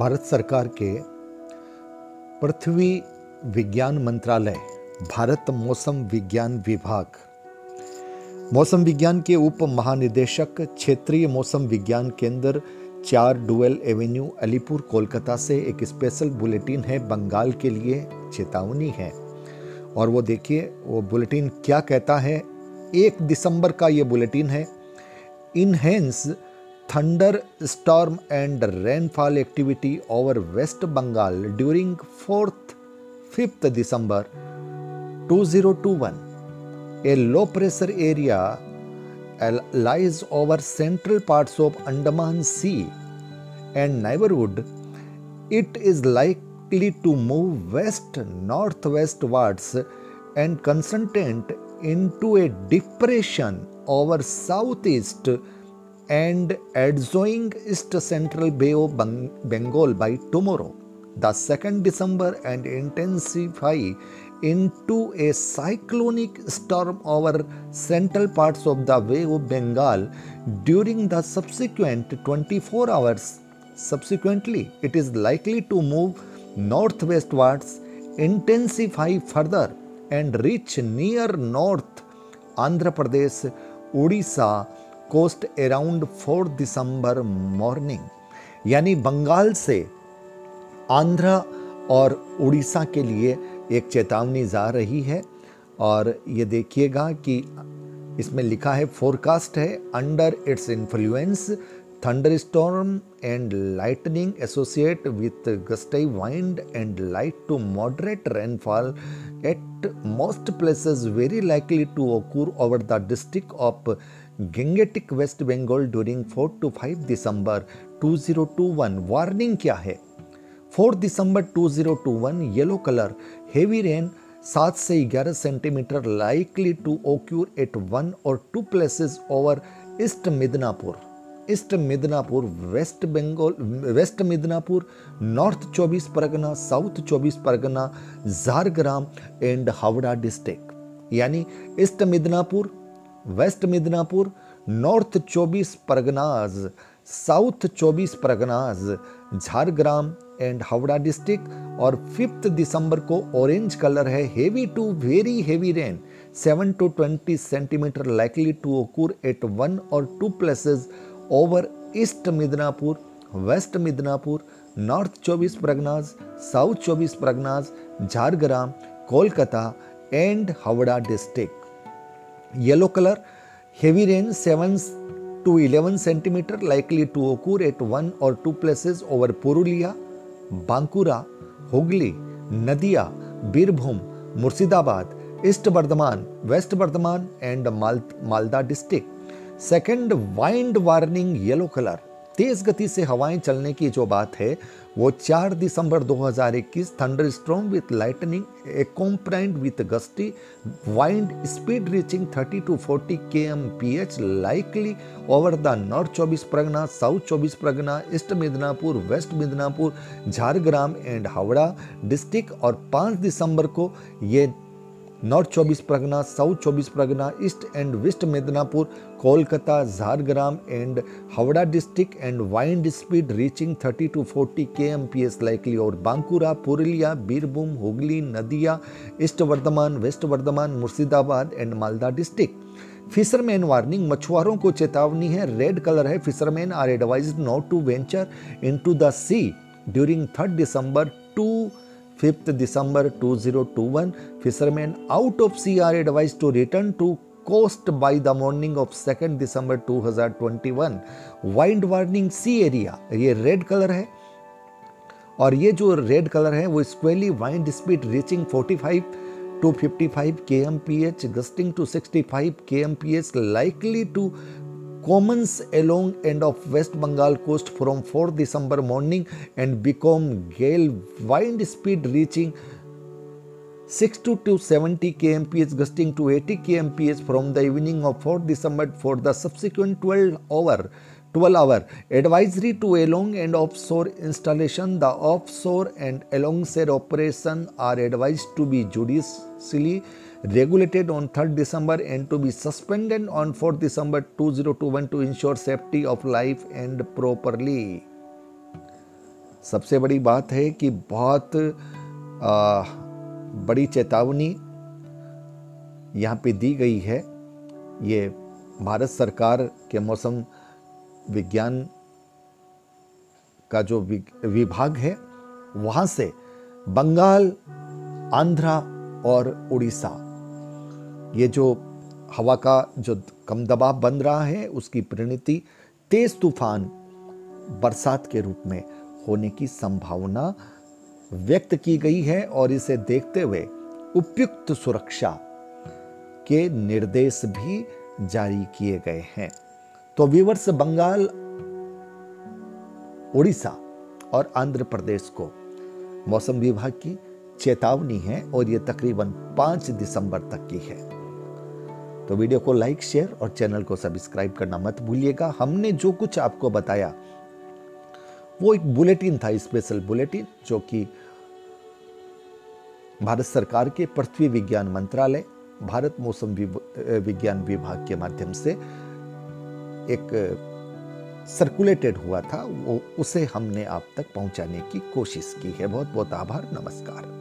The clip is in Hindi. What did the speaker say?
भारत सरकार के पृथ्वी विज्ञान मंत्रालय, भारत मौसम विज्ञान विभाग। मौसम विज्ञान के उप महानिदेशक, क्षेत्रीय मौसम विज्ञान केंद्र, चार डुएल एवेन्यू, अलीपुर, कोलकाता से एक स्पेशल बुलेटिन है, बंगाल के लिए चेतावनी है। और वो देखिए, वो बुलेटिन क्या कहता है? एक दिसंबर का ये बुलेटिन है। Enhanced thunderstorm and rainfall activity over West Bengal during 4th 5th December 2021. A low pressure area lies over central parts of Andaman Sea and neighborhood. It is likely to move west northwestwards and concentrate into a depression over southeast and adjoining east central bay of Bengal by tomorrow, the 2nd December, and intensify into a cyclonic storm over central parts of the Bay of Bengal during the subsequent 24 hours. Subsequently, it is likely to move northwestwards, intensify further, and reach near north Andhra Pradesh, Odisha coast around 4 December morning यानी बंगाल से आंध्र और उड़ीसा के लिए एक चेतावनी जा रही है। और ये देखिएगा कि इसमें लिखा है फोरकास्ट है under its influence thunderstorm and lightning associate with gusty wind and light to moderate rainfall at most places very likely to occur over the district of Gangetic West Bengal during four to five December 2021 warning क्या है? Fourth December 2021 yellow colour heavy rain सात से ग्यारह centimetre likely to occur at one और two places over East Midnapore East Midnapore West Bengal West Midnapore North 24 Pargana South 24 Pargana Jhargram and Howrah district यानी East Midnapore West Midnapore, North 24 Parganas, South 24 Parganas, Jhargram and Howrah district और फिफ्थ दिसंबर को ऑरेंज कलर है heavy to very heavy rain 7 to 20 centimetre likely to occur at one और two places over East Midnapore West Midnapore North 24 Parganas South 24 Parganas, Jhargram, Kolkata and Howrah district yellow colour heavy rain 7 to 11 centimeter likely to occur at one or two places over Purulia, Bankura Hooghly Nadia Birbhum Murshidabad East Bardhaman West Bardhaman and Malda district second wind warning yellow colour तेज गति से हवाएँ चलने की जो बात है, वो 4 December 2021 thunderstorm with lightning accompanied with gusty wind speed reaching 30 to 40 K M P H likely over the North चौबीस परगना, साउथ चौबीस Pargana, East Midnapore, West Midnapore, Jhargram and Howrah district, और 5 दिसंबर को ये नॉर्थ चौबीस परगना, साउथ चौबीस Pargana, East and West Midnapore, Kolkata, Jhargram and Howrah district and wind speed reaching 30 to 40 K M P S likely और Bankura, Purulia, Birbhum, Hooghly, Nadia, East Bardhaman, West Bardhaman, Murshidabad and Malda district. Fisherman warning, मछुआरों को चेतावनी है, रेड कलर है fisherman, are advise not to venture into the sea during third December to 5th December 2021, fishermen out of sea are advised to return to coast by the morning of 2nd December 2021. Wind warning sea area, ये रेड कलर है और ये जो रेड कलर है वो squally wind speed reaching 45 to 55 kmph gusting to 65 kmph likely to commons along end of West Bengal coast from 4 December morning and become gale wind speed reaching 60 to 70 kmph gusting to 80 kmph from the evening of 4 December for the subsequent 12 hour 12 hour advisory to along and offshore installation the offshore and alongside operation are advised to be judiciously regulated on 3rd December and to be suspended on 4th December 2021 to ensure safety of life and properly. सबसे बड़ी बात है कि बहुत आ, बड़ी चेतावनी यहाँ पे दी गई है ये भारत सरकार के मौसम विज्ञान का जो विभाग है, वहाँ से बंगाल, आंध्रा और उड़ीसा। ये जो हवा का जो कम दबाव बन रहा है, उसकी परिणति तेज तूफ़ान, बरसात के रूप में होने की संभावना व्यक्त की गई है और इसे देखते हुए उपयुक्त सुरक्षा के निर्देश भी जारी किए गए हैं। तो विवर्स बंगाल उड़ीसा और आंध्र प्रदेश को मौसम विभाग की चेतावनी है और यह तकरीबन पाँच दिसंबर तक की है। तो वीडियो को लाइक शेयर और चैनल को सब्सक्राइब करना मत भूलिएगा। हमने जो कुछ आपको बताया, वो एक बुलेटिन था स्पेशल बुलेटिन जो कि भारत सरकार के पृथ्वी विज्ञान मंत्रालय, भारत मौसम विज्ञान विभाग के माध्यम से एक सर्कुलेटेड हुआ था, वो उसे हमने आप तक पहुँचाने की कोशिश की है। बहुत बहुत आभार, नमस्कार।